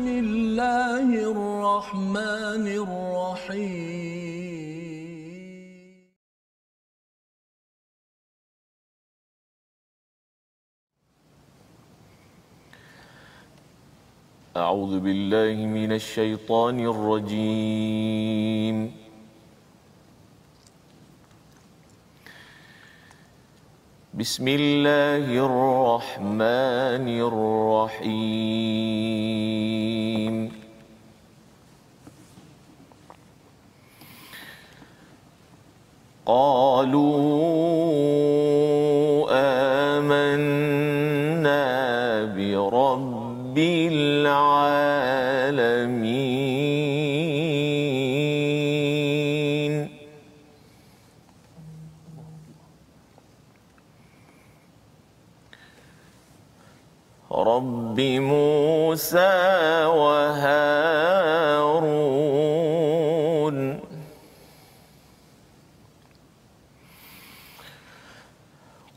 بسم الله الرحمن الرحيم. أعوذ بالله من الشيطان الرجيم. بسم الله الرحمن الرحيم. قالوا موسى وهارون.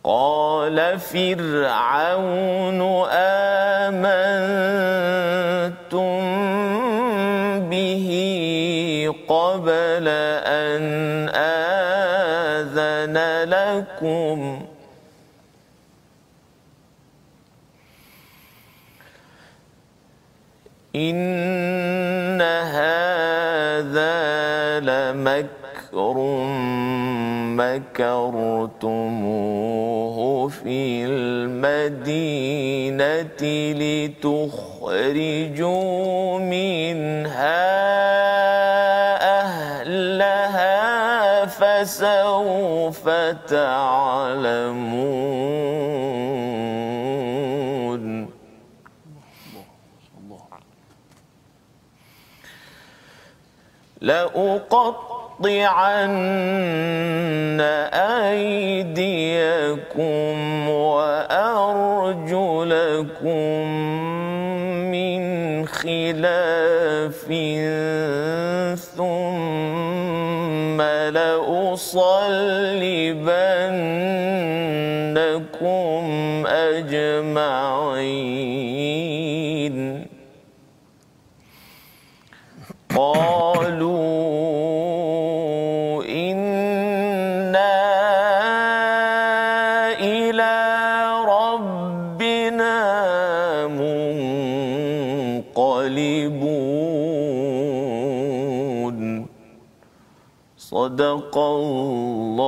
قال فرعون آمنتم به قبل أن آذن لكم؟ إن هذا لمكر مكرتموه في المدينة لتخرجوا منها أهلها فسوف تعلمون لأقطعن أيديكم وأرجلكم من خلاف ثم لأصلبنكم صدق الله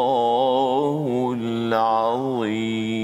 العظيم.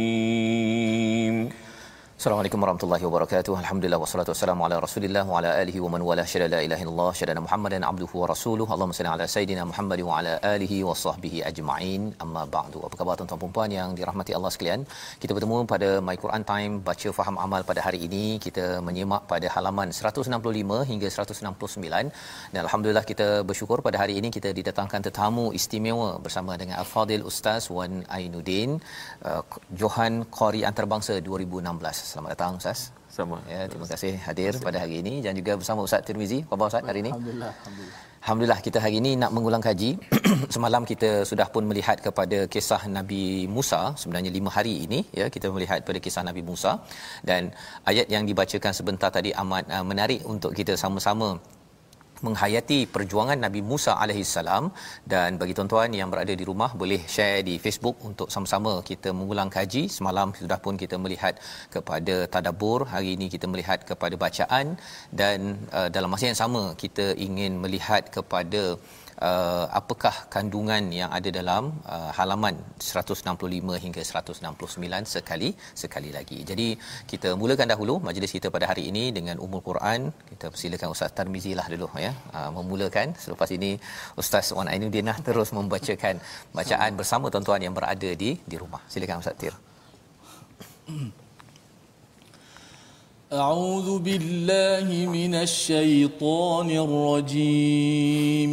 Assalamualaikum warahmatullahi wabarakatuh. Alhamdulillah wassalatu wassalamu ala Rasulillah wa ala alihi wa man wala syada la ilaha illallah syada Muhammadan abduhu wa rasuluhu. Allahumma salli ala sayidina Muhammad wa ala alihi wa sahbihi ajma'in. Amma ba'du. Apa khabar tuan-tuan dan puan yang dirahmati Allah sekalian? Kita bertemu pada My Quran Time baca faham amal pada hari ini. Kita menyimak pada halaman 165 hingga 169 dan alhamdulillah kita bersyukur pada hari ini kita didatangkan tetamu istimewa bersama dengan Al-Fadil Ustaz Wan Ainuddin uh, Johan Qori Antarabangsa 2016. Selamat datang Ustaz. Sama. Ya, terima kasih hadir pada hari ini dan juga bersama Ustaz Tirmizi. Apa khabar Ustaz hari ini? Alhamdulillah, Alhamdulillah. Alhamdulillah kita hari ini nak mengulang kaji. Semalam kita sudah pun melihat kepada kisah Nabi Musa sebenarnya lima hari ini ya kita melihat pada kisah Nabi Musa dan ayat yang dibacakan sebentar tadi amat uh, menarik untuk kita sama-sama menghayati perjuangan Nabi Musa alaihi salam. Dan bagi tuan-tuan yang berada di rumah boleh share di Facebook untuk sama-sama kita mengulang kaji. Semalam sudah pun kita melihat kepada tadabbur. Hari ini kita melihat kepada bacaan. Dan uh, dalam masa yang sama kita ingin melihat kepada uh, apakah kandungan yang ada dalam uh, halaman 165 hingga 169 sekali sekali lagi. Jadi kita mulakan dahulu majlis kita pada hari ini dengan Ummul Quran. Kita persilakan Ustaz Tarmizi lah dulu ya uh, memulakan. Selepas ini Ustaz Wan Ainuddin lah terus membacakan bacaan bersama tuan-tuan yang berada di di rumah. Silakan Ustaz Tir. أعوذ بالله من الشيطان الرجيم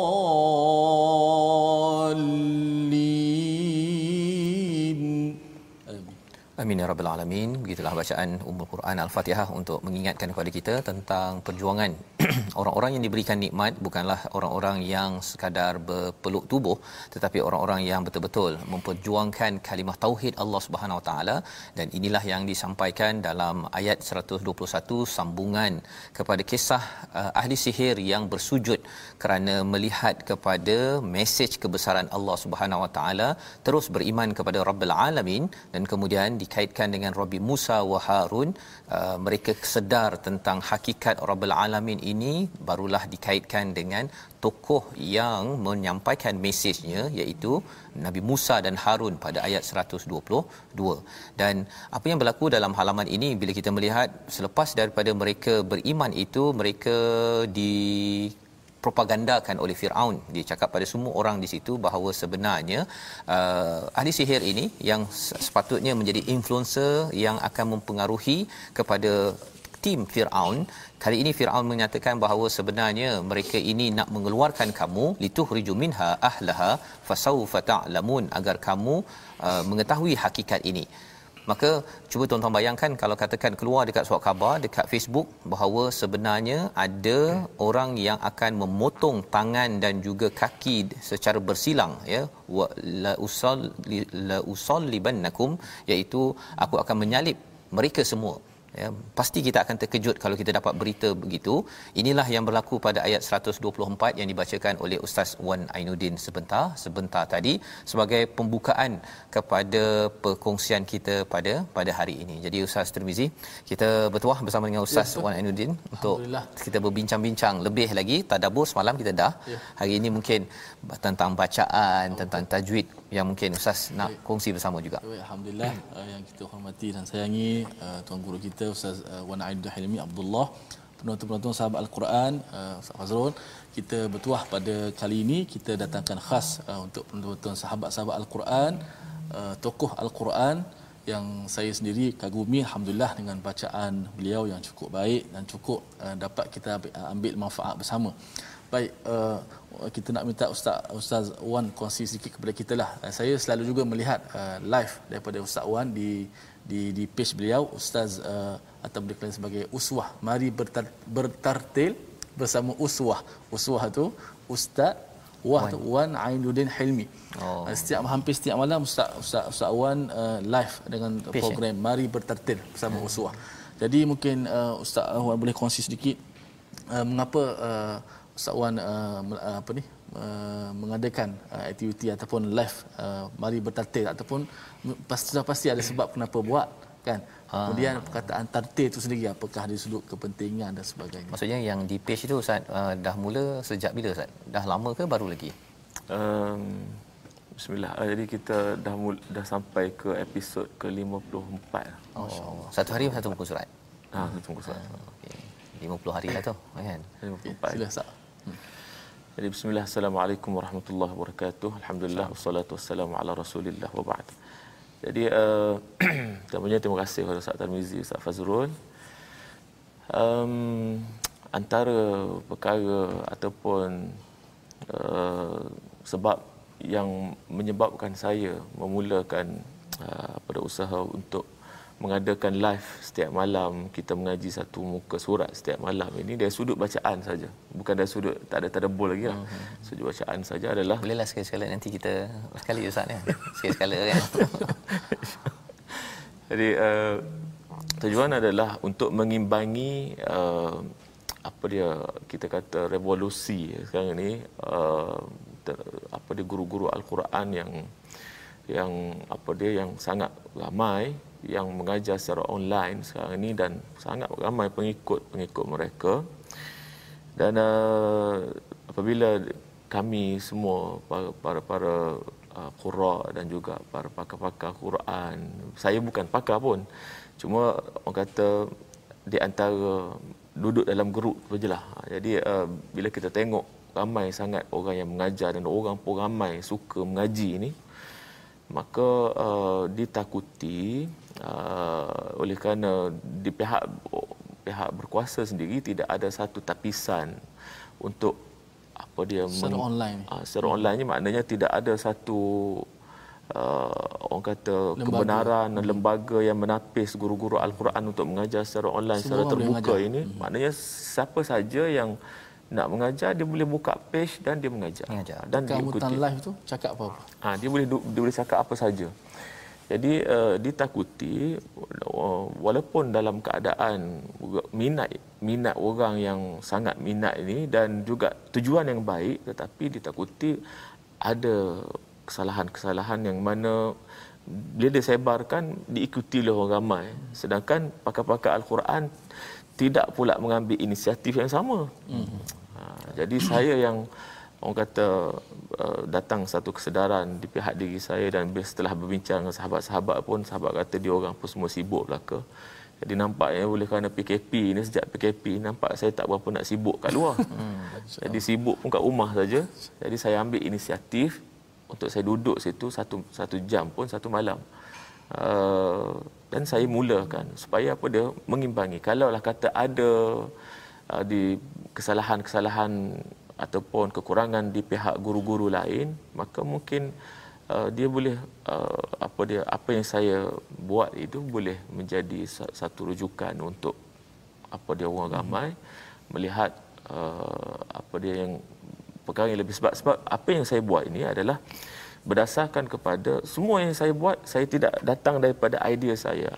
Amin ya rabbal alamin. Begitulah bacaan Ummul Quran Al-Fatihah untuk mengingatkan kepada kita tentang perjuangan orang-orang yang diberikan nikmat bukanlah orang-orang yang sekadar berpeluk tubuh tetapi orang-orang yang betul-betul memperjuangkan kalimah tauhid Allah Subhanahu Wa Taala dan inilah yang disampaikan dalam ayat 121 sambungan kepada kisah uh, ahli sihir yang bersujud kerana melihat kepada mesej kebesaran Allah Subhanahu Wa Taala terus beriman kepada Rabbul Alamin dan kemudian dikaitkan dengan Rabbi Musa wa Harun uh, mereka sedar tentang hakikat Rabbul Alamin ini barulah dikaitkan dengan tokoh yang menyampaikan mesejnya iaitu Nabi Musa dan Harun pada ayat 122 dan apa yang berlaku dalam halaman ini bila kita melihat selepas daripada mereka beriman itu mereka di propagandakan oleh Firaun. Dia cakap pada semua orang di situ bahawa sebenarnya uh, ahli sihir ini yang sepatutnya menjadi influencer yang akan mempengaruhi kepada tim Firaun. Kali ini Firaun menyatakan bahawa sebenarnya mereka ini nak mengeluarkan kamu lituhriju minha ahlaha fasawfa ta'lamun agar kamu uh, mengetahui hakikat ini maka cuba tuan-tuan bayangkan kalau katakan keluar dekat surat khabar dekat Facebook bahawa sebenarnya ada orang yang akan memotong tangan dan juga kaki secara bersilang ya. Wa la usal la usallibannakum iaitu aku akan menyalip mereka semua ya pasti kita akan terkejut kalau kita dapat berita begitu. Inilah yang berlaku pada ayat 124 yang dibacakan oleh Ustaz Wan Ainuddin sebentar sebentar tadi sebagai pembukaan kepada perkongsian kita pada pada hari ini. Jadi Ustaz Termizi kita bertuah bersama dengan Ustaz ya, Wan Ainuddin untuk kita berbincang-bincang lebih lagi. Tadabbur semalam kita dah. Ya. hari ini mungkin tentang bacaan oh, tentang tajwid yang mungkin Ustaz nak Baik. kongsi bersama juga. Baik, Alhamdulillah uh, yang kita hormati dan sayangi uh, tuan guru kita Ustaz uh, Wan Aidul Hilmi Abdullah penonton-penonton sahabat Al-Quran uh, Ustaz Fazrul kita bertuah pada kali ini kita datangkan khas uh, untuk penonton sahabat-sahabat Al-Quran uh, tokoh Al-Quran yang saya sendiri kagumi alhamdulillah dengan bacaan beliau yang cukup baik dan cukup uh, dapat kita ambil manfaat bersama. Baik, uh, kita nak minta Ustaz Ustaz Wan kongsi sedikit kepada kita lah. Uh, saya selalu juga melihat uh, live daripada Ustaz Wan di di di page beliau Ustaz uh, atau dikenal sebagai uswah. Mari bertar, bertartil bersama uswah. Uswah tu Ustaz Wah Wan, Wan Ainuddin Hilmi. Oh. Setiap hampir setiap malam Ustaz Ustaz Ustaz Wan uh, live dengan page, program ya? Mari bertartil bersama hmm. uswah. Jadi mungkin uh, Ustaz Wan boleh kongsi sedikit uh, mengapa uh, Ustaz Wan uh, apa ni uh, mengadakan uh, aktiviti ataupun live uh, mari bertartil ataupun pasti sudah pasti ada sebab kenapa buat kan ha. kemudian perkataan tartil itu sendiri apakah dari sudut kepentingan dan sebagainya maksudnya yang di page itu Ustaz uh, dah mula sejak bila Ustaz dah lama ke baru lagi um, Bismillah. Jadi kita dah mul, dah sampai ke episod ke-54. Oh, satu hari satu buku surat. Ha, satu buku surat. Ha, okay. 50 hari lah tu, kan? 54. Okay, sila Ustaz. Jadi bismillah assalamualaikum warahmatullahi wabarakatuh. Alhamdulillah wassalatu wassalamu ala Rasulillah wa ba'd. Jadi uh, terima kasih kepada Ustaz Tarmizi, Ustaz Fazrul. Um, antara perkara ataupun uh, sebab yang menyebabkan saya memulakan uh, pada usaha untuk mengadakan live setiap malam kita mengaji satu muka surat setiap malam. Ini dari sudut bacaan saja. Bukan dari sudut tak ada tadabbur lagi lah. Uh-huh. sudut bacaan saja adalah bolehlah sekali-sekala nanti kita sekali ustaz ya. Sekali-sekala kan jadi uh, tujuan adalah untuk mengimbangi uh, apa dia kita kata revolusi sekarang ni uh, ter, apa dia guru-guru al-Quran yang yang apa dia yang sangat ramai yang mengajar secara online sekarang ini dan sangat ramai pengikut-pengikut mereka dan uh, apabila kami semua para para, para uh, qurra dan juga para pakar-pakar Quran. Saya bukan pakar pun. Cuma orang kata di antara duduk dalam grup tu je lah. Jadi uh, bila kita tengok ramai sangat orang yang mengajar dan orang pun ramai suka mengaji ni maka uh, ditakuti uh, oleh kerana di pihak pihak berkuasa sendiri tidak ada satu tapisan untuk apa dia Secara meng- online. uh, secara online ni maknanya tidak ada satu uh, orang kata Lembaga. kebenaran dan lembaga yang menapis guru-guru al-Quran untuk mengajar secara online Semua secara terbuka ini maknanya siapa saja yang nak mengajar dia boleh buka page dan dia mengajar, Mengajar. dan Keangkutan diikuti live tu cakap apa-apa. Ha, dia boleh dia boleh cakap apa saja. Jadi uh, ditakuti uh, walaupun dalam keadaan minat minat orang yang sangat minat ini dan juga tujuan yang baik tetapi ditakuti ada kesalahan-kesalahan yang mana bila disebarkan diikuti oleh orang ramai sedangkan pakar-pakar al-Quran tidak pula mengambil inisiatif yang sama. Mm-hmm. Ha, jadi saya yang orang kata uh, datang satu kesedaran di pihak diri saya dan setelah berbincang dengan sahabat-sahabat pun sahabat kata dia orang pun semua sibuk belaka. Jadi nampaknya oleh kerana PKP ni sejak PKP nampak saya tak berapa nak sibuk kat luar. Jadi sibuk pun kat rumah saja. Jadi saya ambil inisiatif untuk saya duduk situ satu satu jam pun satu malam. Uh, dan saya mulakan supaya apa dia mengimbangi. Kalaulah kata ada uh, di kesalahan-kesalahan ataupun kekurangan di pihak guru-guru lain, maka mungkin uh, dia boleh uh, apa dia apa yang saya buat itu boleh menjadi sa- satu rujukan untuk apa dia orang ramai melihat uh, apa dia yang perkara yang lebih sebab sebab apa yang saya buat ini adalah berdasarkan kepada semua yang saya buat saya tidak datang daripada idea saya.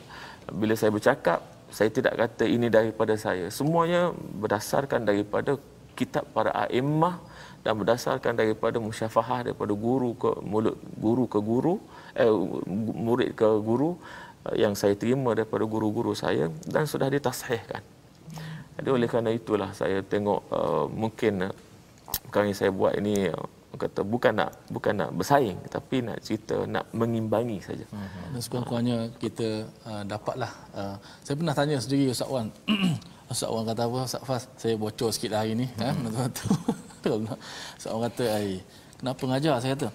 Bila saya bercakap saya tidak kata ini daripada saya. Semuanya berdasarkan daripada kitab para a'immah dan berdasarkan daripada musyafahah daripada guru ke mulut guru ke guru eh, murid ke guru eh, yang saya terima daripada guru-guru saya dan sudah ditashihkan jadi oleh kerana itulah saya tengok uh, mungkin uh, perkara yang saya buat ini uh, kata bukan nak bukan nak bersaing tapi nak cerita nak mengimbangi saja. Hmm. Dan sekurang-kurangnya kita uh, dapatlah uh, saya pernah tanya sendiri Ustaz Wan. Ustaz Wan kata apa? Ustaz Fas, saya bocor sikit lah hari ni, ha, menentu. Ustaz Wan kata, "Ai, kenapa mengajar?" Saya kata.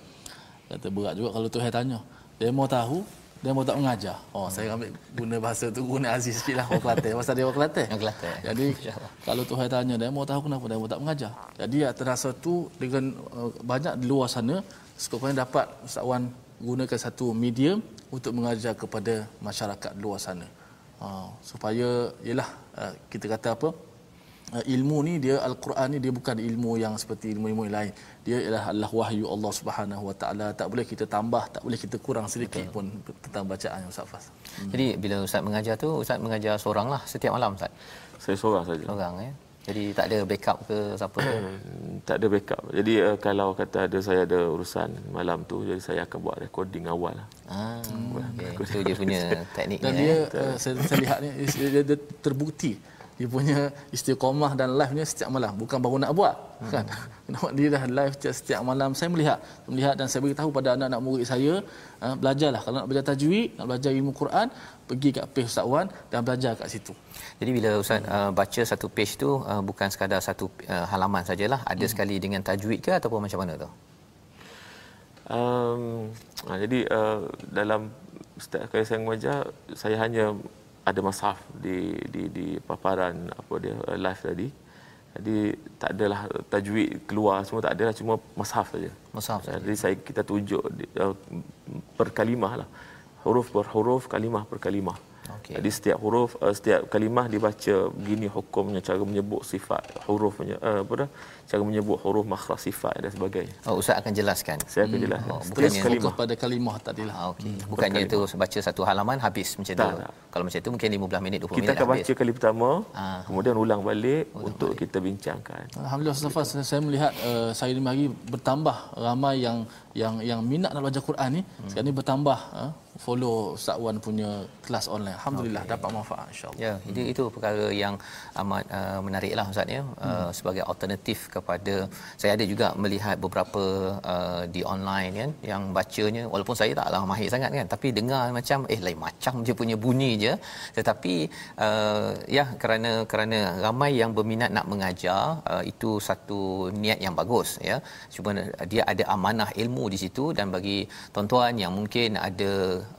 Kata berat juga kalau Tuhan tanya. Dia mau tahu, dia mau tak mengajar. Oh, saya ambil guna bahasa tu guna Aziz sikitlah orang Kelantan. Pasal dia orang Kelantan. Orang Kelantan. Jadi kalau Tuhan tanya dia mau tahu kenapa dia mau tak mengajar. Jadi terasa tu dengan uh, banyak di luar sana sekiranya dapat Ustaz Wan gunakan satu media untuk mengajar kepada masyarakat luar sana. Uh, supaya ialah uh, kita kata apa? Uh, ilmu ni dia al-Quran ni dia bukan ilmu yang seperti ilmu-ilmu yang lain. Dia ialah adalah wahyu Allah Subhanahu Wa Taala. Tak boleh kita tambah, tak boleh kita kurang sedikit Betul. pun tentang bacaan Ustaz Fas. Jadi bila ustaz mengajar tu ustaz mengajar seorang lah setiap malam ustaz. Saya seorang saja. Seorang ya. Jadi tak ada backup ke siapa ke? tak ada backup. Jadi uh, kalau kata ada saya ada urusan malam tu jadi saya akan buat recording awal lah. Ah, okay. itu dia punya tekniknya. Dan eh. dia uh, saya, saya lihat ni dia, dia, dia terbukti dia punya istiqamah dan live-nya setiap malam bukan baru nak buat hmm. kan nampak dia dah live setiap, setiap malam saya melihat melihat dan saya beritahu pada anak-anak murid saya uh, belajarlah kalau nak belajar tajwid nak belajar ilmu Quran pergi kat page Ustaz Wan dan belajar kat situ Jadi bila ustaz uh, baca satu page tu uh, bukan sekadar satu uh, halaman sajalah, ada hmm. sekali dengan tajwid ke ataupun macam mana tu? Um, jadi uh, dalam setiap kali saya mengajar saya hanya ada mashaf di di di paparan apa dia uh, live tadi. Jadi tak adalah tajwid keluar semua tak adalah cuma mashaf saja. Mushaf saja. Jadi saya kita tunjuk uh, per kalimah lah. Huruf per huruf, kalimah per kalimah. Okey. Jadi setiap huruf uh, setiap kalimah dibaca begini hukumnya cara menyebut sifat hurufnya uh, apa dah cara menyebut huruf makhraj sifat dan sebagainya. Oh ustaz akan jelaskan. Saya akan jelaskan. Oh, Seterus terus bukannya- kalimah. pada kalimah tadilah Ah, okey. Bukannya tu baca satu halaman habis macam tu. Tak, tak. Kalau macam tu mungkin 15 minit 20 kita minit akan dah habis. baca kali pertama Ah. kemudian ulang balik untuk kita bincangkan Alhamdulillah Ustaz Fas saya melihat uh, saya lima hari bertambah ramai yang yang yang minat nak belajar Quran ni hmm. sekarang ni bertambah uh, follow Ustaz Wan punya kelas online. Alhamdulillah okay. dapat manfaat insya-Allah. Ya, itu itu perkara yang amat uh, menariklah Ustaz ya. Uh, hmm. sebagai alternatif kepada saya ada juga melihat beberapa uh, di online kan yang bacanya walaupun saya taklah mahir sangat kan tapi dengar macam eh lain macam je punya bunyi je tetapi uh, ya kerana kerana ramai yang berminat nak mengajar uh, itu satu niat yang bagus ya. Cuma dia ada amanah ilmu di situ dan bagi tuan-tuan yang mungkin ada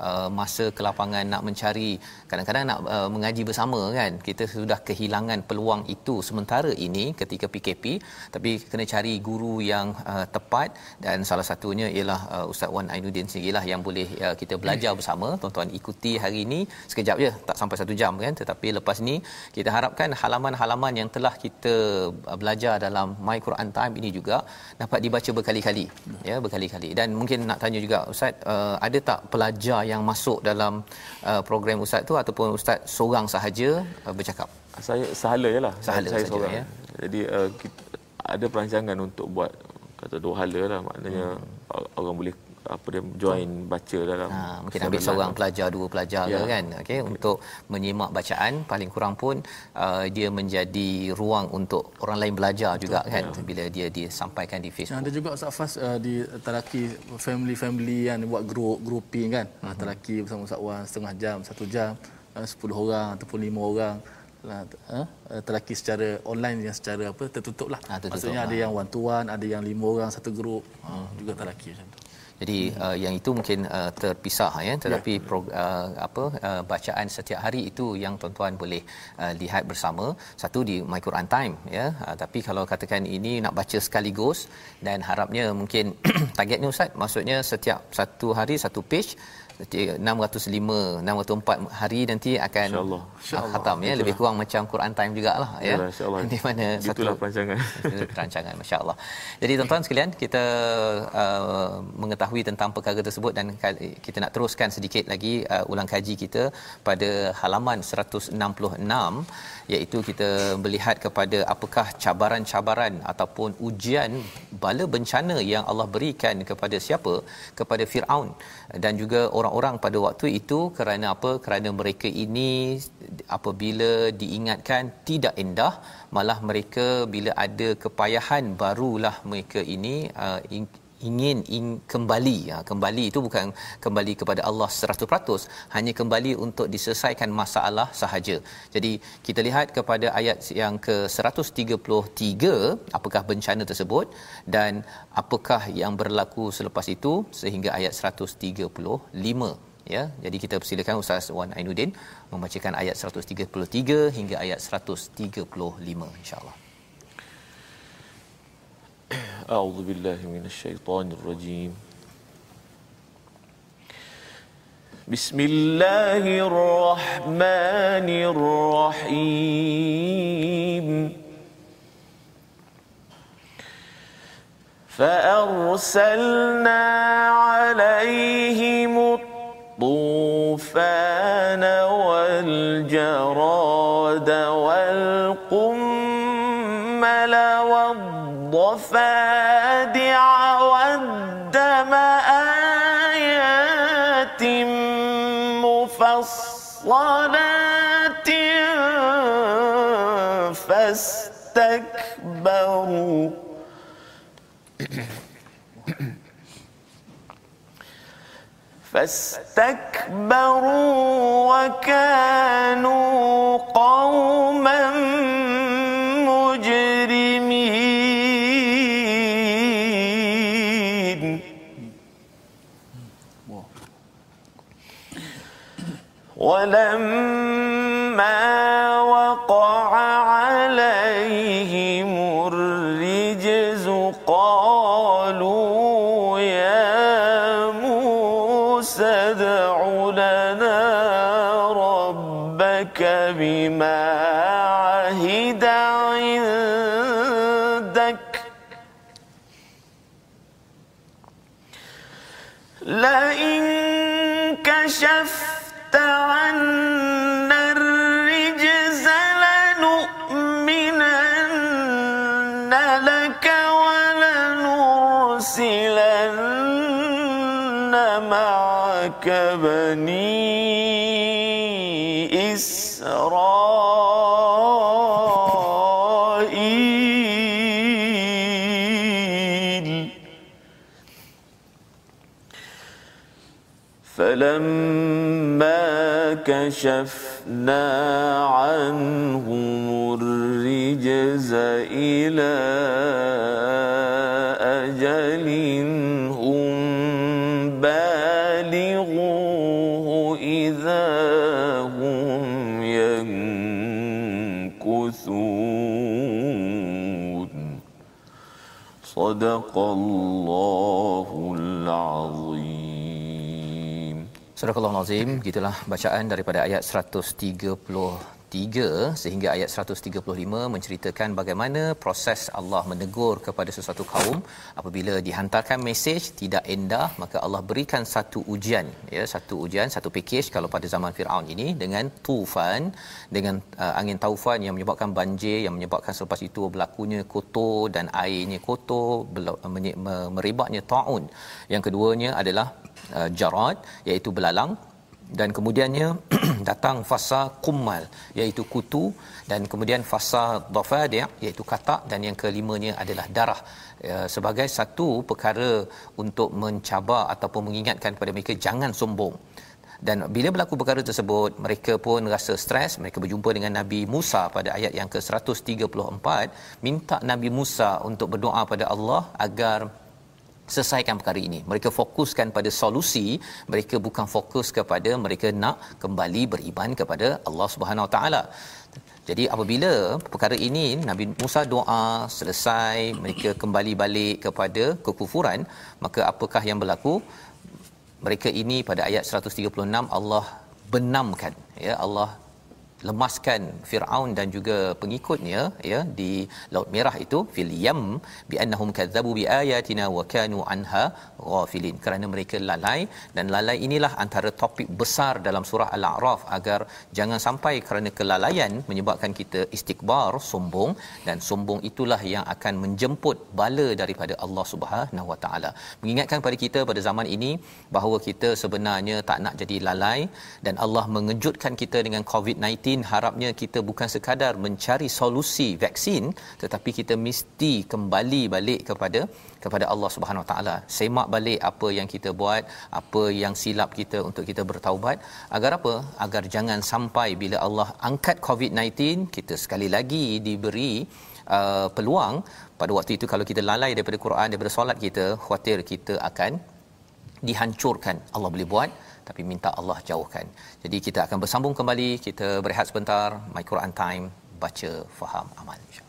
uh, masa kelapangan nak mencari kadang-kadang nak uh, mengaji bersama kan kita sudah kehilangan peluang itu sementara ini ketika PKP tapi kena cari guru yang uh, tepat dan salah satunya ialah uh, Ustaz Wan Ainuddin sendirilah yang boleh uh, kita belajar bersama. Tuan-tuan ikuti hari ini. Sekejap je tak sampai satu jam kan. Tetapi lepas ni kita harapkan halaman-halaman yang telah kita uh, belajar dalam My Quran Time ini juga dapat dibaca berkali-kali. Ya berkali-kali. Dan mungkin nak tanya juga ustaz uh, ada tak pelajar yang masuk dalam uh, program ustaz tu ataupun ustaz seorang sahaja uh, bercakap saya sahala je lah Sahala saya saja, seorang ya. jadi uh, kita, ada perancangan untuk buat kata dua hala lah maknanya hmm. orang boleh apa dia join baca dalam Ha, mungkin ambil seorang pelajar dua pelajar ya. Ya. kan okey untuk menyimak bacaan paling kurang pun uh, dia menjadi ruang untuk orang lain belajar juga kan bila dia disampaikan di Facebook ada juga Ustaz Fas uh, di Taraki family-family yang buat group grouping kan. Uh-huh. Taraki bersama Ustaz Wan setengah jam, satu jam, uh, 10 orang ataupun 5 orang. Lah, uh, Taraki secara online yang secara apa tertutup lah. Ah, tertutup Maksudnya ada lah. yang one to one, ada yang lima orang satu grup. Uh, juga Taraki macam tu. Jadi uh, yang itu mungkin uh, terpisah ya. Tetapi ya. Pro, uh, apa uh, bacaan setiap hari itu yang tuan-tuan boleh uh, lihat bersama. Satu di My Quran Time ya. Uh, tapi kalau katakan ini nak baca sekaligus dan harapnya mungkin targetnya ustaz. Maksudnya setiap satu hari satu page 605 604 hari nanti akan InsyaAllah. InsyaAllah. khatam ya lebih kurang macam Quran time jugalah ya insyaAllah. di mana Itulah perancangan. Itu perancangan masya-Allah. Jadi tuan-tuan sekalian kita uh, mengetahui tentang perkara tersebut dan kita nak teruskan sedikit lagi uh, ulang kaji kita pada halaman 166 iaitu kita melihat kepada apakah cabaran-cabaran ataupun ujian bala bencana yang Allah berikan kepada siapa kepada Firaun dan juga orang-orang pada waktu itu kerana apa? Kerana mereka ini apabila diingatkan tidak indah malah mereka bila ada kepayahan barulah mereka ini uh, ingin ing, kembali ya kembali itu bukan kembali kepada Allah 100% hanya kembali untuk diselesaikan masalah sahaja. Jadi kita lihat kepada ayat yang ke 133 apakah bencana tersebut dan apakah yang berlaku selepas itu sehingga ayat 135 ya. Jadi kita persilakan Ustaz Wan Ainuddin membacakan ayat 133 hingga ayat 135 insya-Allah. أعوذ بالله من الشيطان الرجيم. بسم الله الرحمن الرحيم. فأرسلنا عليهم الطوفان والجراد والقمل والضفادع فاستكبروا وكانوا قوما مجرمين. ولما بما كشفنا عنهم الرجز إلى أجل هم بالغوه إذا هم ينكثون. صدق الله Surah Al-Azim, gitulah bacaan daripada ayat 133 sehingga ayat 135 menceritakan bagaimana proses Allah menegur kepada sesuatu kaum. Apabila dihantarkan mesej tidak endah maka Allah berikan satu ujian ya satu ujian satu package kalau pada zaman Firaun ini dengan tufan dengan uh, angin taufan yang menyebabkan banjir yang menyebabkan selepas itu berlakunya kotor dan airnya kotor merebaknya taun. Yang keduanya adalah uh, jarad iaitu belalang dan kemudiannya datang fasa kummal iaitu kutu. Dan kemudian fasa dhafadi' iaitu katak dan yang kelimanya adalah darah. Ya, sebagai satu perkara untuk mencabar ataupun mengingatkan kepada mereka jangan sombong. Dan bila berlaku perkara tersebut mereka pun rasa stres. Mereka berjumpa dengan Nabi Musa pada ayat yang ke-134 minta Nabi Musa untuk berdoa pada Allah agar selesaikan perkara ini. Mereka fokuskan pada solusi, mereka bukan fokus kepada mereka nak kembali beriman kepada Allah Subhanahu Wa Taala. Jadi apabila perkara ini Nabi Musa doa selesai, mereka kembali balik kepada kekufuran, maka apakah yang berlaku? Mereka ini pada ayat 136 Allah benamkan ya Allah lemaskan Firaun dan juga pengikutnya ya di Laut Merah itu fil yam bi annahum kadzabu bi ayatina wa kanu anha ghafilin. Kerana mereka lalai dan lalai inilah antara topik besar dalam surah al-a'raf agar jangan sampai kerana kelalaian menyebabkan kita istikbar sombong dan sombong itulah yang akan menjemput bala daripada Allah Subhanahu wa taala. Mengingatkan pada kita pada zaman ini bahawa kita sebenarnya tak nak jadi lalai dan Allah mengejutkan kita dengan COVID-19 harapnya kita bukan sekadar mencari solusi vaksin tetapi kita mesti kembali balik kepada kepada Allah Subhanahu Taala. Semak balik apa yang kita buat apa yang silap kita untuk kita bertaubat. Agar apa? Agar jangan sampai bila Allah angkat COVID-19 kita sekali lagi diberi uh, peluang. Pada waktu itu kalau kita lalai daripada Quran daripada solat kita khawatir kita akan dihancurkan. Allah boleh buat tapi minta Allah jauhkan. Jadi kita akan bersambung kembali, kita berehat sebentar, My Quran Time, baca, faham, amal insya-Allah.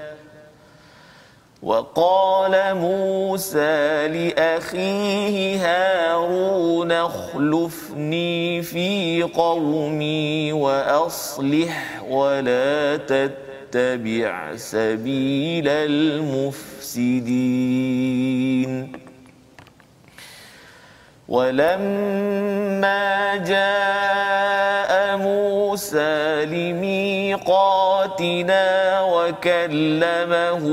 وقال موسى لأخيه هارون اخلفني في قومي وأصلح ولا تتبع سبيل المفسدين. ولما جاء موسى لميقاتنا وكلمه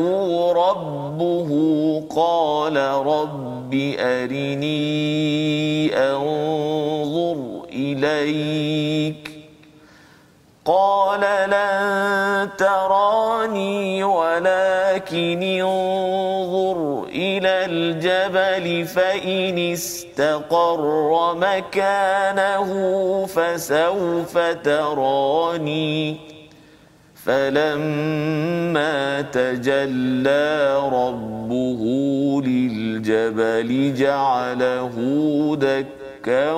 ربه قال رب أرني أنظر إليك قال لن تراني ولكن انظر الجبل فإن استقر مكانه فسوف تراني. فلما تجلى ربه للجبل جعله دكا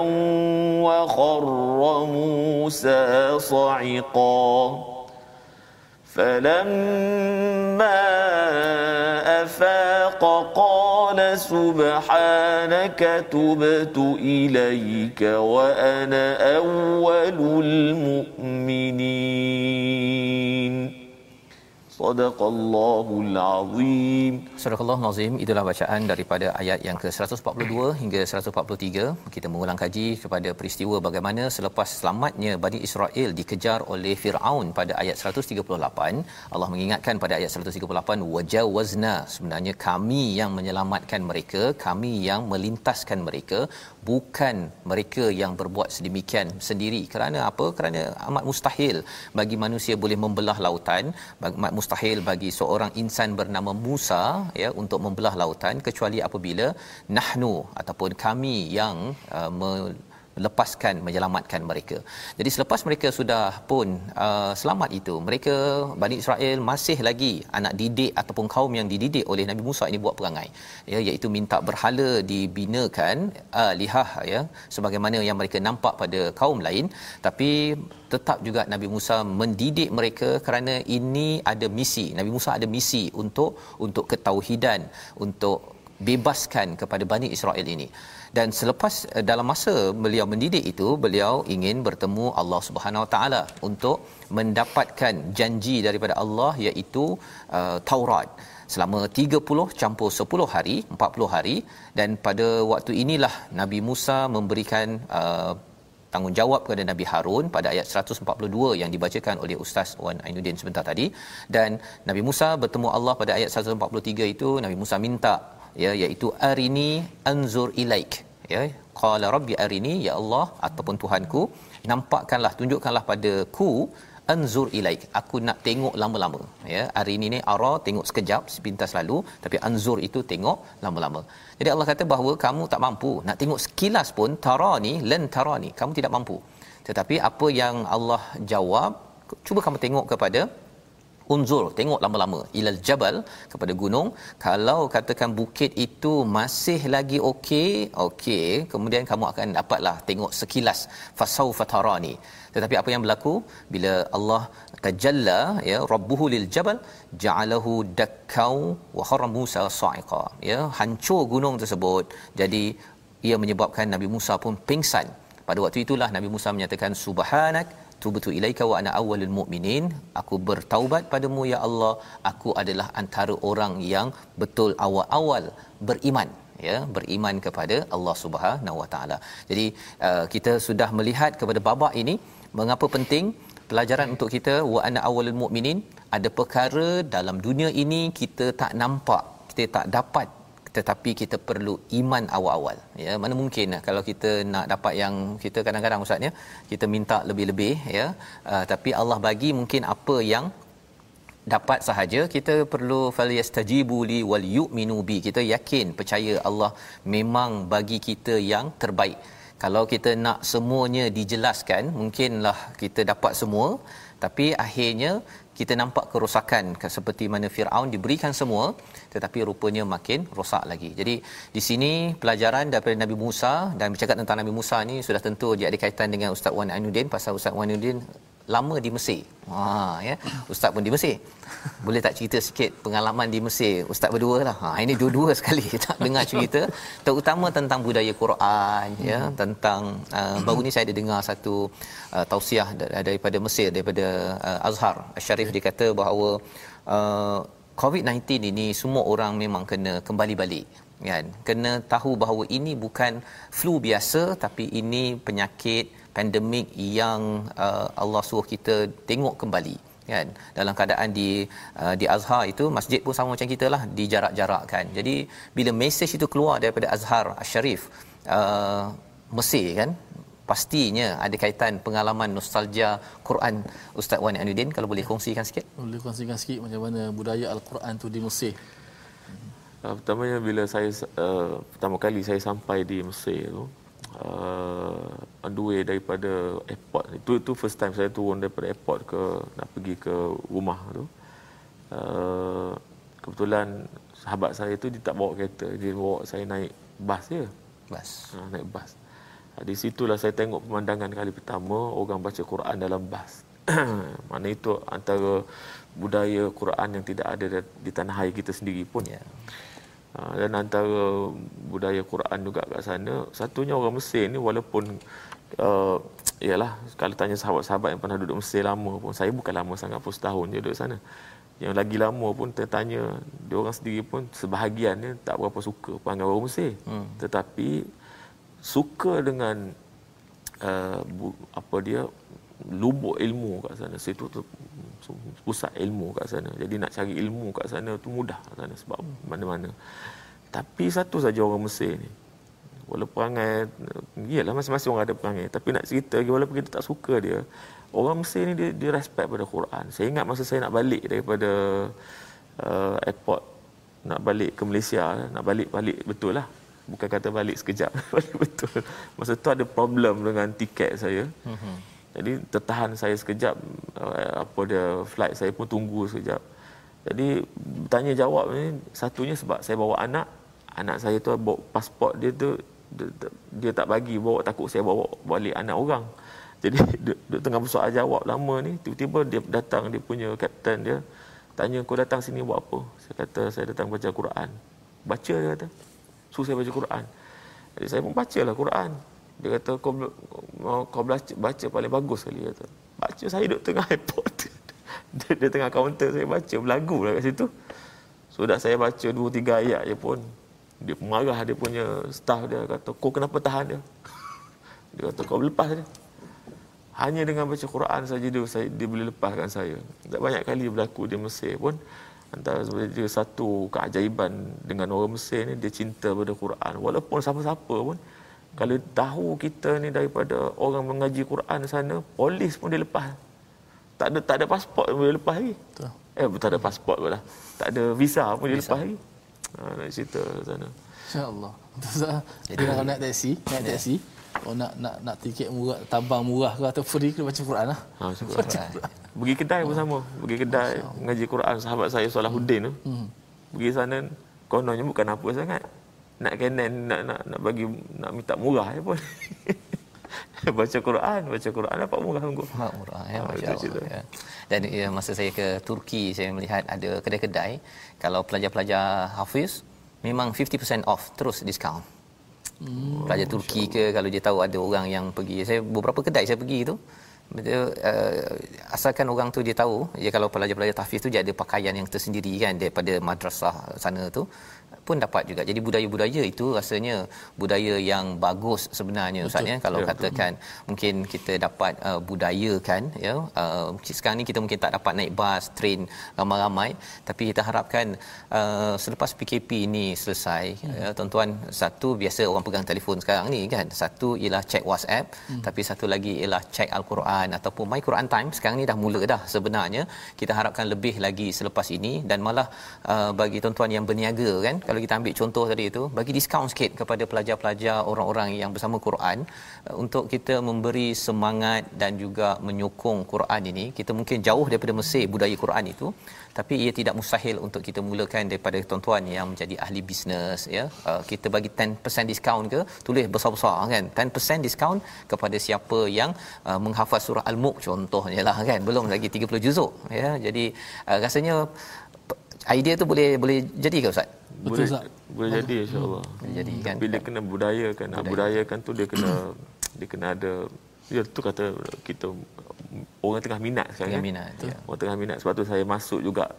وخر موسى صعقا. فلما أفاق قال سبحانك تبت إليك وأنا أول المؤمنين. Sadaqallahul Azim. Sadaqallahul Azim itulah bacaan daripada ayat yang ke-142 hingga 143. Kita mengulang kaji kepada peristiwa bagaimana selepas selamatnya Bani Israel dikejar oleh Firaun pada ayat 138. Allah mengingatkan pada ayat 138 wajawazna sebenarnya kami yang menyelamatkan mereka, kami yang melintaskan mereka bukan mereka yang berbuat sedemikian sendiri. Kerana apa? Kerana amat mustahil bagi manusia boleh membelah lautan amat mustahil bagi seorang insan bernama Musa ya untuk membelah lautan kecuali apabila nahnu ataupun kami yang uh, lepaskan menyelamatkan mereka. Jadi selepas mereka sudah pun uh, selamat itu, mereka Bani Israel masih lagi anak didik ataupun kaum yang dididik oleh Nabi Musa ini buat perangai. Ya iaitu minta berhala dibinakan uh, lihah ya sebagaimana yang mereka nampak pada kaum lain tapi tetap juga Nabi Musa mendidik mereka kerana ini ada misi. Nabi Musa ada misi untuk untuk ketauhidan, untuk bebaskan kepada Bani Israel ini dan selepas uh, dalam masa beliau mendidik itu beliau ingin bertemu Allah Subhanahu Wa Taala untuk mendapatkan janji daripada Allah iaitu uh, Taurat. Selama 30 campur 10 hari 40 hari dan pada waktu inilah Nabi Musa memberikan uh, tanggungjawab kepada Nabi Harun pada ayat 142 yang dibacakan oleh Ustaz Wan Ainuddin sebentar tadi. Dan Nabi Musa bertemu Allah pada ayat 143 itu Nabi Musa minta ya iaitu arini anzur ilaik ya. Qala rabbi arini ya Allah ataupun Tuhanku nampakkanlah tunjukkanlah padaku anzur ilaik. Aku nak tengok lama-lama ya. Hari ini ni ara tengok sekejap sepintas lalu tapi anzur itu tengok lama-lama. Jadi Allah kata bahawa kamu tak mampu. Nak tengok sekilas pun tarani lan tarani kamu tidak mampu. Tetapi apa yang Allah jawab cuba kamu tengok kepada unzur. Tengok lama-lama. Ilal jabal kepada gunung. Kalau katakan bukit itu masih lagi okey okey. Kemudian kamu akan dapatlah tengok sekilas. Fasaufa tarani. Tetapi apa yang berlaku? Bila Allah tajalla ya rabbuhu lil jabal ja'alahu dakkau wa khara Musa sa'iqa. Ya hancur gunung tersebut. Jadi ia menyebabkan Nabi Musa pun pingsan. Pada waktu itulah Nabi Musa menyatakan subhanak tubtu ilaika wa ana awwalul mu'minin. Aku bertaubat padamu ya Allah. Aku adalah antara orang yang betul awal-awal beriman ya beriman kepada Allah Subhanahu wa taala. Jadi uh, kita sudah melihat kepada babak ini mengapa penting pelajaran untuk kita wa ana awwalul mu'minin. Ada perkara dalam dunia ini kita tak nampak kita tak dapat tetapi kita perlu iman awal-awal. Ya mana mungkin kalau kita nak dapat yang kita kadang-kadang ustaz ya kita minta lebih-lebih ya uh, tapi Allah bagi mungkin apa yang dapat sahaja kita perlu falyastajibu li wal yu'minu bi. Kita yakin percaya Allah memang bagi kita yang terbaik. Kalau kita nak semuanya dijelaskan mungkinlah kita dapat semua tapi akhirnya kita nampak kerosakan seperti mana Firaun diberikan semua tetapi rupanya makin rosak lagi. Jadi di sini pelajaran daripada Nabi Musa dan bercakap tentang Nabi Musa ni sudah tentu dia ada kaitan dengan Ustaz Wan Ainuddin pasal Ustaz Wan Ainuddin lama di Mesir. Ha ya. Ustaz pun di Mesir. Boleh tak cerita sikit pengalaman di Mesir Ustaz berdua lah. Ha ini dua-dua sekali tak dengar cerita terutama tentang budaya Quran ya tentang uh, baru ni saya ada dengar satu uh, tausiah daripada Mesir daripada uh, Azhar Syarif dia kata bahawa uh, COVID-19 ini semua orang memang kena kembali balik kan? Kena tahu bahawa ini bukan flu biasa tapi ini penyakit pandemik yang uh, Allah suruh kita tengok kembali kan? Dalam keadaan di uh, di Azhar itu masjid pun sama macam kita lah dijarak-jarakkan. Jadi bila mesej itu keluar daripada Azhar Asy-Syarif uh, Mesir kan? Pastinya ada kaitan pengalaman nostalgia Quran Ustaz Wan Anuddin. Kalau boleh kongsikan sikit? Boleh kongsikan sikit macam mana budaya al-Quran tu di Mesir Uh, pertamanya bila saya uh, pertama kali saya sampai di Mesir tu uh, on the way daripada airport itu itu first time saya turun daripada airport ke nak pergi ke rumah tu. Uh, kebetulan sahabat saya tu dia tak bawa kereta. Dia bawa saya naik bas je. Bas. Uh, naik bas. Uh, di situlah saya tengok pemandangan kali pertama orang baca Quran dalam bas. Mana itu antara budaya Quran yang tidak ada di tanah air kita sendiri pun. Ya. yeah. Ha, dan antara budaya Quran juga kat sana satunya orang Mesir ni walaupun uh, ialah kalau tanya sahabat-sahabat yang pernah duduk Mesir lama pun saya bukan lama sangat pun setahun je duduk sana. Yang lagi lama pun tertanya dia orang sendiri pun sebahagian ni tak berapa suka panggil orang Mesir. Hmm. tetapi suka dengan uh, bu, apa dia lubuk ilmu kat sana. Situ tu pusat ilmu kat sana. Jadi nak cari ilmu kat sana tu mudah kat sana sebab mana-mana. Tapi satu saja orang Mesir ni walaupun perangai iyalah masing-masing orang ada perangai tapi nak cerita walaupun kita tak suka dia orang Mesir ni dia, dia respect pada Quran. Saya ingat masa saya nak balik daripada uh, airport nak balik ke Malaysia nak balik-balik betul lah. Bukan kata balik sekejap balik betul. Masa tu ada problem dengan tiket saya. Uh-huh. Jadi tertahan saya sekejap uh, apa dia flight saya pun tunggu sekejap. Jadi tanya jawab ni satunya sebab saya bawa anak, anak saya tu bawa pasport dia tu dia, dia tak bagi bawa takut saya bawa balik anak orang. Jadi dia, dia tengah bersoal jawab lama ni tiba-tiba dia datang dia punya kapten dia tanya kau datang sini buat apa? Saya kata saya datang baca Quran. Baca dia kata. Suruh saya baca Quran. Jadi saya pun bacalah Quran. Dia kata kau kau baca, baca paling bagus sekali kata. Baca saya duduk tengah airport. dia, dia tengah kaunter saya baca berlagu lah kat situ. So dah saya baca dua tiga ayat je pun dia marah dia punya staff dia kata kau kenapa tahan dia? dia kata kau lepas dia. Hanya dengan baca Quran saja dia, saya, dia boleh lepaskan saya. Tak banyak kali berlaku di Mesir pun antara dia satu keajaiban dengan orang Mesir ni dia cinta pada Quran walaupun siapa-siapa pun kalau tahu kita ni daripada orang mengaji Quran sana, polis pun dia lepas. Tak ada tak ada pasport pun dia lepas lagi. Betul. Eh, tak ada pasport pun lah. Tak ada visa pun dia visa. lepas lagi. Ha, nak cerita sana. Insya-Allah. Jadi nak naik taksi, naik taksi. Oh nak nak nak tiket murah, tabang murah ke atau free kena baca Quran lah. Ha, baca Quran. Pergi kedai pun sama. Pergi kedai mengaji Quran sahabat saya Salahuddin tu. Hmm. Pergi sana kononnya bukan apa sangat nak Canon nak nak nak bagi nak minta murah je pun. baca Quran, baca Quran dapat murah sungguh. Mak murah ya, masya-Allah. Ya. Dan ya, masa saya ke Turki saya melihat ada kedai-kedai kalau pelajar-pelajar hafiz memang 50% off terus diskaun. Hmm, pelajar Turki ke kalau dia tahu ada orang yang pergi saya beberapa kedai saya pergi tu betul uh, asalkan orang tu dia tahu ya kalau pelajar-pelajar tahfiz tu dia ada pakaian yang tersendiri kan daripada madrasah sana tu pun dapat juga. Jadi budaya-budaya itu rasanya budaya yang bagus sebenarnya Ustaz ya kalau ya, katakan betul. mungkin kita dapat uh, budayakan ya uh, sekarang ni kita mungkin tak dapat naik bas, train ramai-ramai tapi kita harapkan uh, selepas PKP ini selesai hmm. ya tuan-tuan satu biasa orang pegang telefon sekarang ni kan. Satu ialah check WhatsApp hmm. tapi satu lagi ialah check al-Quran ataupun My Quran Time sekarang ni dah mula dah sebenarnya. Kita harapkan lebih lagi selepas ini dan malah uh, bagi tuan-tuan yang berniaga kan kalau kita ambil contoh tadi itu bagi diskaun sikit kepada pelajar-pelajar orang-orang yang bersama Quran uh, untuk kita memberi semangat dan juga menyokong Quran ini kita mungkin jauh daripada Mesir budaya Quran itu tapi ia tidak mustahil untuk kita mulakan daripada tuan-tuan yang menjadi ahli bisnes ya. Uh, kita bagi 10% diskaun ke tulis besar-besar kan. 10% diskaun kepada siapa yang uh, menghafaz surah al-mulk contohnya lah kan. Belum lagi 30 juzuk ya. Jadi rasanya idea tu boleh boleh jadi ke ustaz Betul boleh, tak? Boleh jadi insya-Allah. Hmm. Boleh jadi kan. Bila kena budayakan, budaya. budayakan tu dia kena dia kena ada dia tu kata kita orang tengah minat sekarang tengah kan? minat ya. orang tengah minat sebab tu saya masuk juga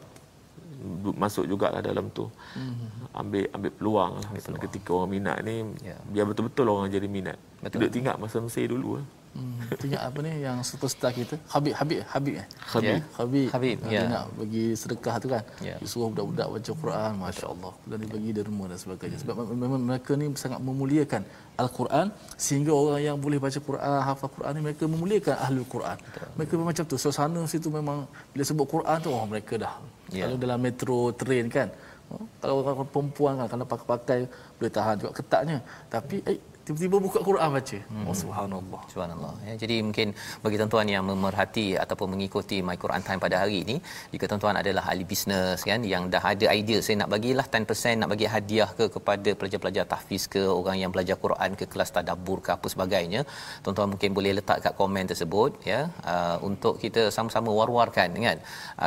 masuk jugalah dalam tu hmm. ambil ambil peluang lah ambil peluang. ketika orang minat ni Ya. biar betul-betul orang jadi minat Betul. Duduk ingat masa Mesir dulu lah. Hmm, ingat apa ni yang superstar kita. Habib Habib Habib eh? Habib. Ya. Habib, Habib, dia ya. nak bagi sedekah tu kan? Dia suruh budak-budak baca Quran masya-Allah. Dan dia bagi derma dan sebagainya. Sebab memang mereka ni sangat memuliakan al-Quran sehingga orang yang boleh baca Quran hafal Quran ni mereka memuliakan ahli Quran. Mereka memang macam tu. Suasana situ memang bila sebut Quran tu oh mereka dah. Ya. kalau dalam metro train kan? Oh, kalau orang perempuan kan kalau pakai-pakai boleh tahan juga ketatnya. Tapi eh, tiba-tiba buka Quran baca. Oh subhanallah. Subhanallah. Ya, jadi mungkin bagi tuan-tuan yang memerhati ataupun mengikuti My Quran Time pada hari ini, jika tuan-tuan adalah ahli bisnes kan yang dah ada idea saya nak bagilah 10% nak bagi hadiah ke kepada pelajar-pelajar tahfiz ke orang yang belajar Quran ke kelas tadabbur ke apa sebagainya, tuan-tuan mungkin boleh letak kat komen tersebut ya uh, untuk kita sama-sama war-warkan kan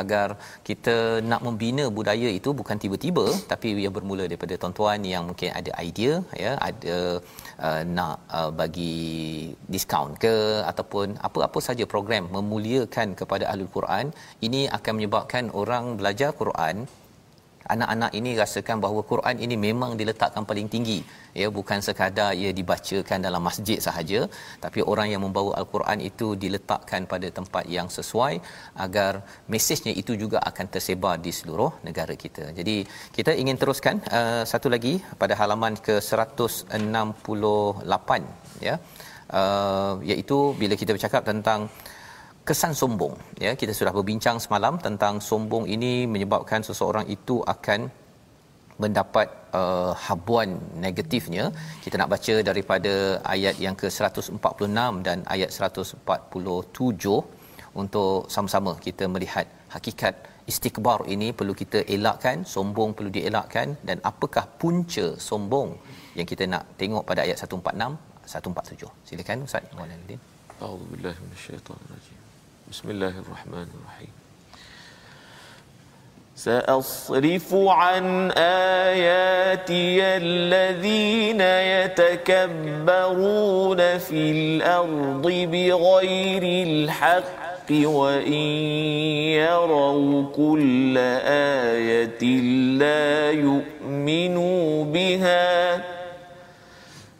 agar kita nak membina budaya itu bukan tiba-tiba tapi ia bermula daripada tuan-tuan yang mungkin ada idea ya ada uh, nak uh, bagi diskaun ke ataupun apa-apa saja program memuliakan kepada ahli Quran ini akan menyebabkan orang belajar Quran anak-anak ini rasakan bahawa Quran ini memang diletakkan paling tinggi ya bukan sekadar ia dibacakan dalam masjid sahaja tapi orang yang membawa al-Quran itu diletakkan pada tempat yang sesuai agar mesejnya itu juga akan tersebar di seluruh negara kita. Jadi kita ingin teruskan uh, satu lagi pada halaman ke 168 ya. Uh, iaitu bila kita bercakap tentang kesan sombong. Ya kita sudah berbincang semalam tentang sombong ini menyebabkan seseorang itu akan mendapat uh, habuan negatifnya. Kita nak baca daripada ayat yang ke-146 dan ayat 147 untuk sama-sama kita melihat hakikat istikbar ini. Perlu kita elakkan sombong perlu dielakkan dan apakah punca sombong yang kita nak tengok pada ayat 146 147 silakan ustaz Muhammad Alidin A'udzu billahi minasyaitonir rajim بسم الله الرحمن الرحيم. سأصرف عن آياتي الذين يتكبرون في الأرض بغير الحق وإن يروا كل آية لا يؤمنوا بها.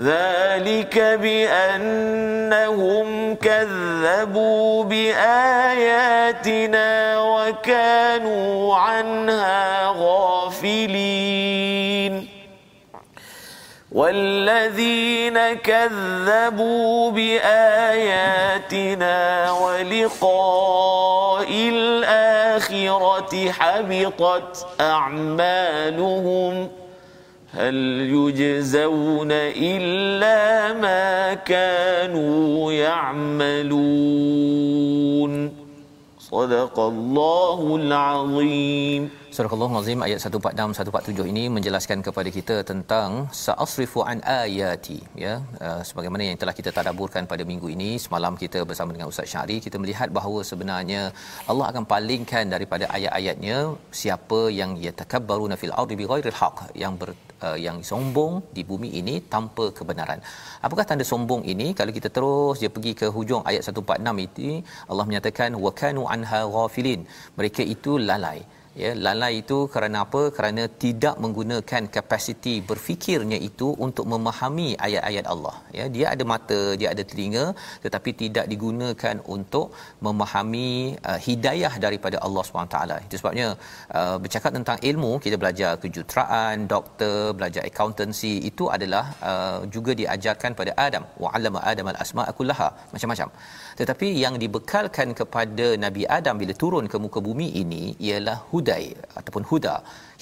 ذلك بأنهم كذبوا بآياتنا وكانوا عنها غافلين. والذين كذبوا بآياتنا ولقاء الآخرة حبطت أعمالهم. هل يجزون إلا ما كانوا يعملون؟ صدق الله العظيم. Surah Al-Azim ayat 146 147 ini menjelaskan kepada kita tentang sa'asrifu an ayati ya uh, sebagaimana yang telah kita tadabburkan pada minggu ini semalam kita bersama dengan Ustaz Syari kita melihat bahawa sebenarnya Allah akan palingkan daripada ayat-ayatnya siapa yang yatakabbaruna fil ardi bighairil haqq yang ber, uh, yang sombong di bumi ini tanpa kebenaran. Apakah tanda sombong ini? Kalau kita terus dia pergi ke hujung ayat 146 itu Allah menyatakan wa kanu anha ghafilin. Mereka itu lalai ya lalai itu kerana apa? Kerana tidak menggunakan kapasiti berfikirnya itu untuk memahami ayat-ayat Allah. Ya dia ada mata dia ada telinga tetapi tidak digunakan untuk memahami uh, hidayah daripada Allah SWT itu sebabnya uh, bercakap tentang ilmu kita belajar kejuruteraan doktor belajar accountancy itu adalah uh, juga diajarkan pada Adam. Wa 'allama Adam al-asma'a kullaha macam-macam tetapi yang dibekalkan kepada Nabi Adam bila turun ke muka bumi ini ialah hudai ataupun huda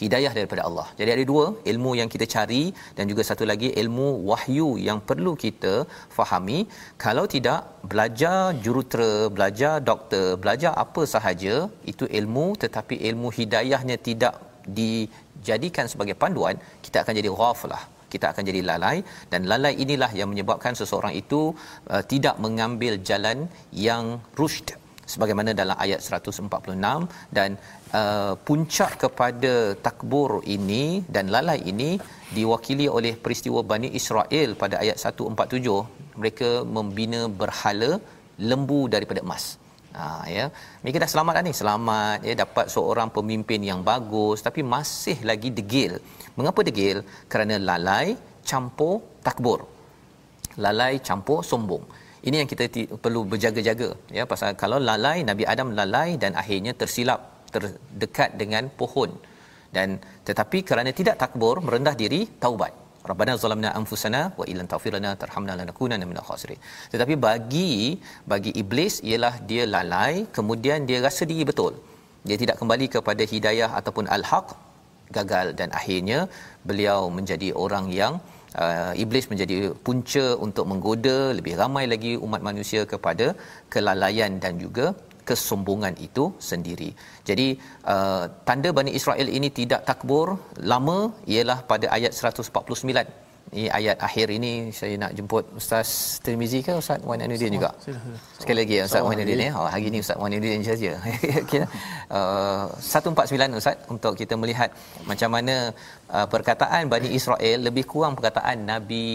hidayah daripada Allah. Jadi ada dua ilmu yang kita cari dan juga satu lagi ilmu wahyu yang perlu kita fahami. Kalau tidak belajar jurutera, belajar doktor, belajar apa sahaja itu ilmu tetapi ilmu hidayahnya tidak dijadikan sebagai panduan, kita akan jadi ghaflah kita akan jadi lalai. Dan lalai inilah yang menyebabkan seseorang itu uh, tidak mengambil jalan yang rushd sebagaimana dalam ayat 146 dan uh, puncak kepada takbur ini dan lalai ini diwakili oleh peristiwa Bani Israel pada ayat 147 mereka membina berhala lembu daripada emas. Ha ya. Mereka dah selamat dah ni, selamat ya dapat seorang pemimpin yang bagus tapi masih lagi degil. Mengapa degil? Kerana lalai campur takbur. Lalai campur sombong. Ini yang kita t- perlu berjaga-jaga ya pasal kalau lalai Nabi Adam lalai dan akhirnya tersilap terdekat dengan pohon dan tetapi kerana tidak takbur merendah diri taubat Rabbana zalamna anfusana wa illam taghfir lana tarhamna lanakunanna minal khasirin. Tetapi bagi bagi iblis ialah dia lalai kemudian dia rasa diri betul. Dia tidak kembali kepada hidayah ataupun al-haq gagal dan akhirnya beliau menjadi orang yang uh, iblis menjadi punca untuk menggoda lebih ramai lagi umat manusia kepada kelalaian dan juga kesombongan itu sendiri. Jadi uh, tanda Bani Israel ini tidak takbur lama ialah pada ayat 149. Ini ayat akhir ini saya nak jemput Ustaz Tirmizi ke Ustaz Wan Anuddin juga. Sekali lagi ya Ustaz Wan Anuddin ya. Oh, hari ini Ustaz Wan Anuddin saja. Okey. Uh, 149 Ustaz untuk kita melihat macam mana uh, perkataan Bani Israel lebih kurang perkataan Nabi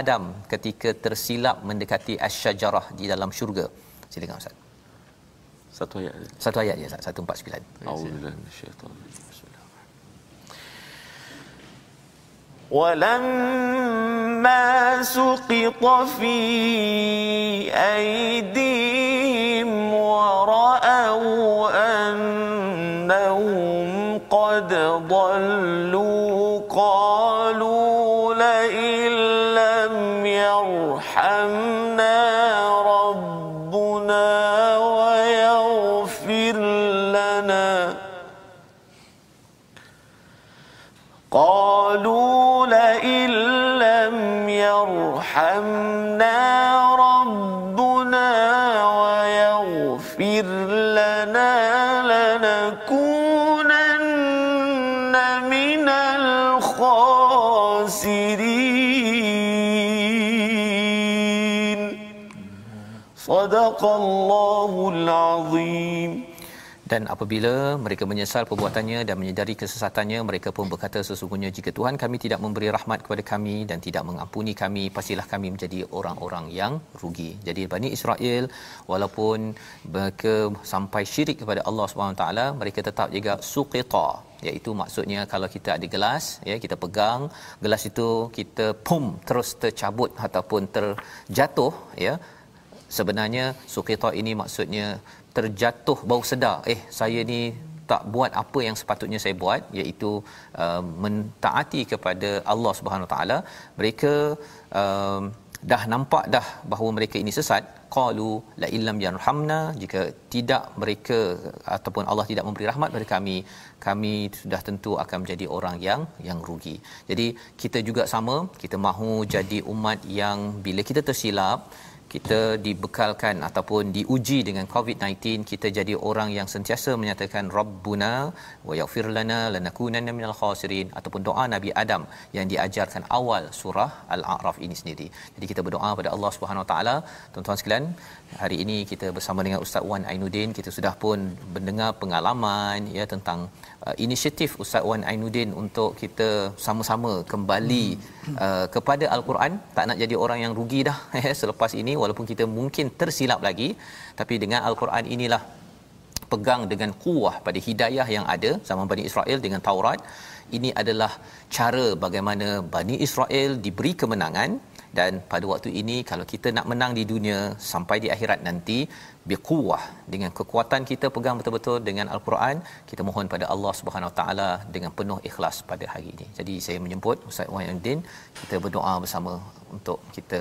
Adam ketika tersilap mendekati asy-syajarah di dalam syurga. Silakan Ustaz. Satu ayat. Satu ayat je Ustaz 149. Auzubillahi minasyaitanir rajim. ولما سقط في أيديهم ورأوا أنهم قد ضلوا sadaqallahu alazim dan apabila mereka menyesal perbuatannya dan menyedari kesesatannya mereka pun berkata sesungguhnya jika Tuhan kami tidak memberi rahmat kepada kami dan tidak mengampuni kami pastilah kami menjadi orang-orang yang rugi. Jadi Bani Israel walaupun mereka sampai syirik kepada Allah Subhanahu taala mereka tetap juga suqita. Iaitu maksudnya kalau kita ada gelas ya kita pegang gelas itu kita pum terus tercabut ataupun terjatuh ya sebenarnya suqita ini maksudnya terjatuh bau sedar. Eh saya ni tak buat apa yang sepatutnya saya buat iaitu uh, mentaati kepada Allah Subhanahu taala. Mereka uh, dah nampak dah bahawa mereka ini sesat. Qalu la illam yarhamna jika tidak mereka ataupun Allah tidak memberi rahmat kepada kami kami sudah tentu akan menjadi orang yang yang rugi. Jadi kita juga sama. Kita mahu jadi umat yang bila kita tersilap kita dibekalkan ataupun diuji dengan COVID-19 kita jadi orang yang sentiasa menyatakan rabbuna wa yaghfir lana lanakunanna minal khasirin ataupun doa Nabi Adam yang diajarkan awal surah Al-A'raf ini sendiri. Jadi kita berdoa pada Allah Subhanahu Wa Taala. Tuan-tuan sekalian, hari ini kita bersama dengan Ustaz Wan Ainuddin kita sudah pun mendengar pengalaman ya tentang uh, inisiatif Ustaz Wan Ainuddin untuk kita sama-sama kembali uh, kepada Al-Quran. Tak nak jadi orang yang rugi dah ya selepas ini walaupun kita mungkin tersilap lagi tapi dengan al-Quran inilah pegang dengan kuah pada hidayah yang ada zaman Bani Israel dengan Taurat. Ini adalah cara bagaimana Bani Israel diberi kemenangan. Dan pada waktu ini kalau kita nak menang di dunia sampai di akhirat nanti biquwah dengan kekuatan kita pegang betul-betul dengan al-Quran kita mohon pada Allah Subhanahu Wa taala dengan penuh ikhlas pada hari ini. Jadi saya menyebut Ustaz Wahidin kita berdoa bersama untuk kita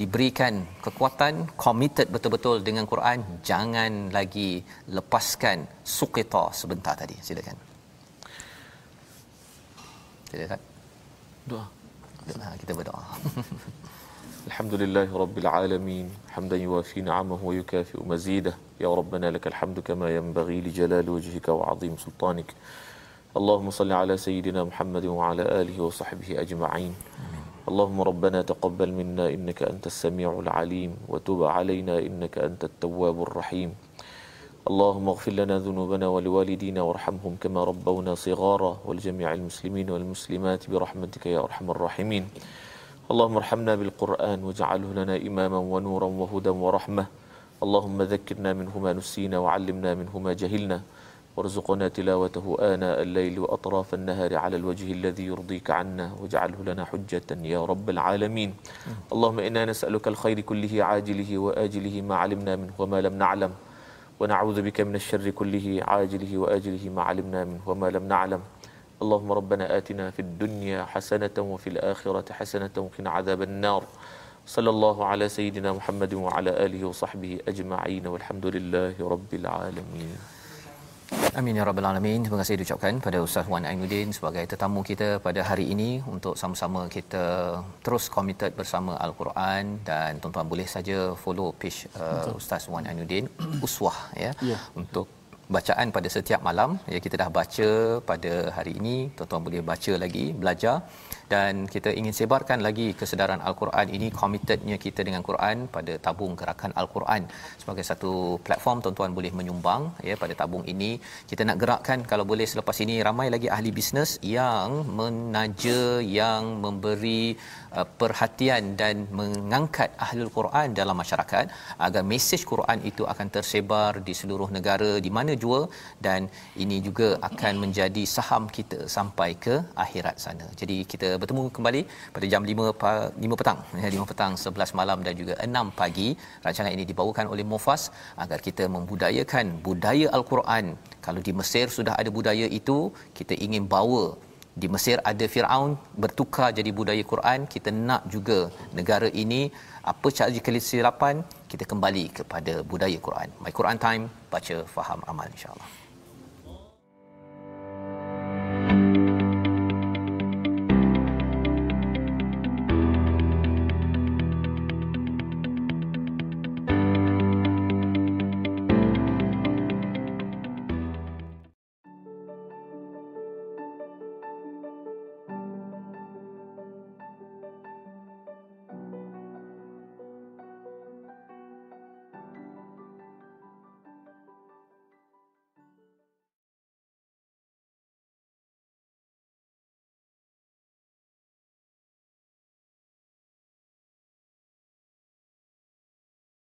diberikan kekuatan committed betul-betul dengan Quran jangan lagi lepaskan suqita sebentar tadi. Silakan. Silakan. Doa. Ha, kita berdoa. الحمد لله رب العالمين. حمدا يوافي نعمه ويكافئ مزيده. يا ربنا لك الحمد كما ينبغي لجلال وجهك وعظيم سلطانك. اللهم صل على سيدنا محمد وعلى آله وصحبه أجمعين. اللهم ربنا تقبل منا إنك أنت السميع العليم. وتب علينا إنك أنت التواب الرحيم. اللهم اغفر لنا ذنوبنا ولوالدينا وارحمهم كما ربونا صغارا. ولجميع المسلمين والمسلمات برحمتك يا أرحم الراحمين. اللهم ارحمنا بالقرآن واجعله لنا إماما ونورا وهدى ورحمة. اللهم ذكرنا منه ما نسينا وعلمنا منه ما جهلنا. وارزقنا تلاوته آناء الليل وأطراف النهار على الوجه الذي يرضيك عنا. واجعله لنا حجة يا رب العالمين. اللهم إنا نسألك الخير كله عاجله وآجله ما علمنا منه وما لم نعلم. ونعوذ بك من الشر كله عاجله وآجله ما علمنا منه وما لم نعلم. اللهم ربنا آتنا في الدنيا حسنة وفي الآخرة حسنة وقنا عذاب النار. صلى الله على سيدنا محمد وعلى آله وصحبه أجمعين. والحمد لله رب العالمين. Amin ya rabbal alamin. Terima kasih diucapkan pada Ustaz Wan Ainuddin sebagai tetamu kita pada hari ini untuk sama-sama kita terus committed bersama Al-Quran. Dan tuan-tuan boleh saja follow page uh, Ustaz Wan Ainuddin uswah ya yeah. untuk bacaan pada setiap malam. Ya kita dah baca pada hari ini. Tuan-tuan boleh baca lagi belajar dan kita ingin sebarkan lagi kesedaran al-Quran ini committednya kita dengan Quran pada tabung gerakan al-Quran. Sebagai satu platform tuan-tuan boleh menyumbang ya pada tabung ini. Kita nak gerakkan kalau boleh selepas ini ramai lagi ahli bisnes yang menaja yang memberi uh, perhatian dan mengangkat ahlul Quran dalam masyarakat agar mesej Quran itu akan tersebar di seluruh negara di mana jua. Dan ini juga akan menjadi saham kita sampai ke akhirat sana. Jadi kita bertemu kembali pada jam 5 pa- 5 petang ya 5 petang 11 malam dan juga 6 pagi. Rancangan ini dibawakan oleh Mufas agar kita membudayakan budaya al-Quran. Kalau di Mesir sudah ada budaya itu, kita ingin bawa di Mesir ada Firaun bertukar jadi budaya Quran kita nak juga negara ini apa cara kesilapan kita kembali kepada budaya Quran my Quran time baca faham amal insyaallah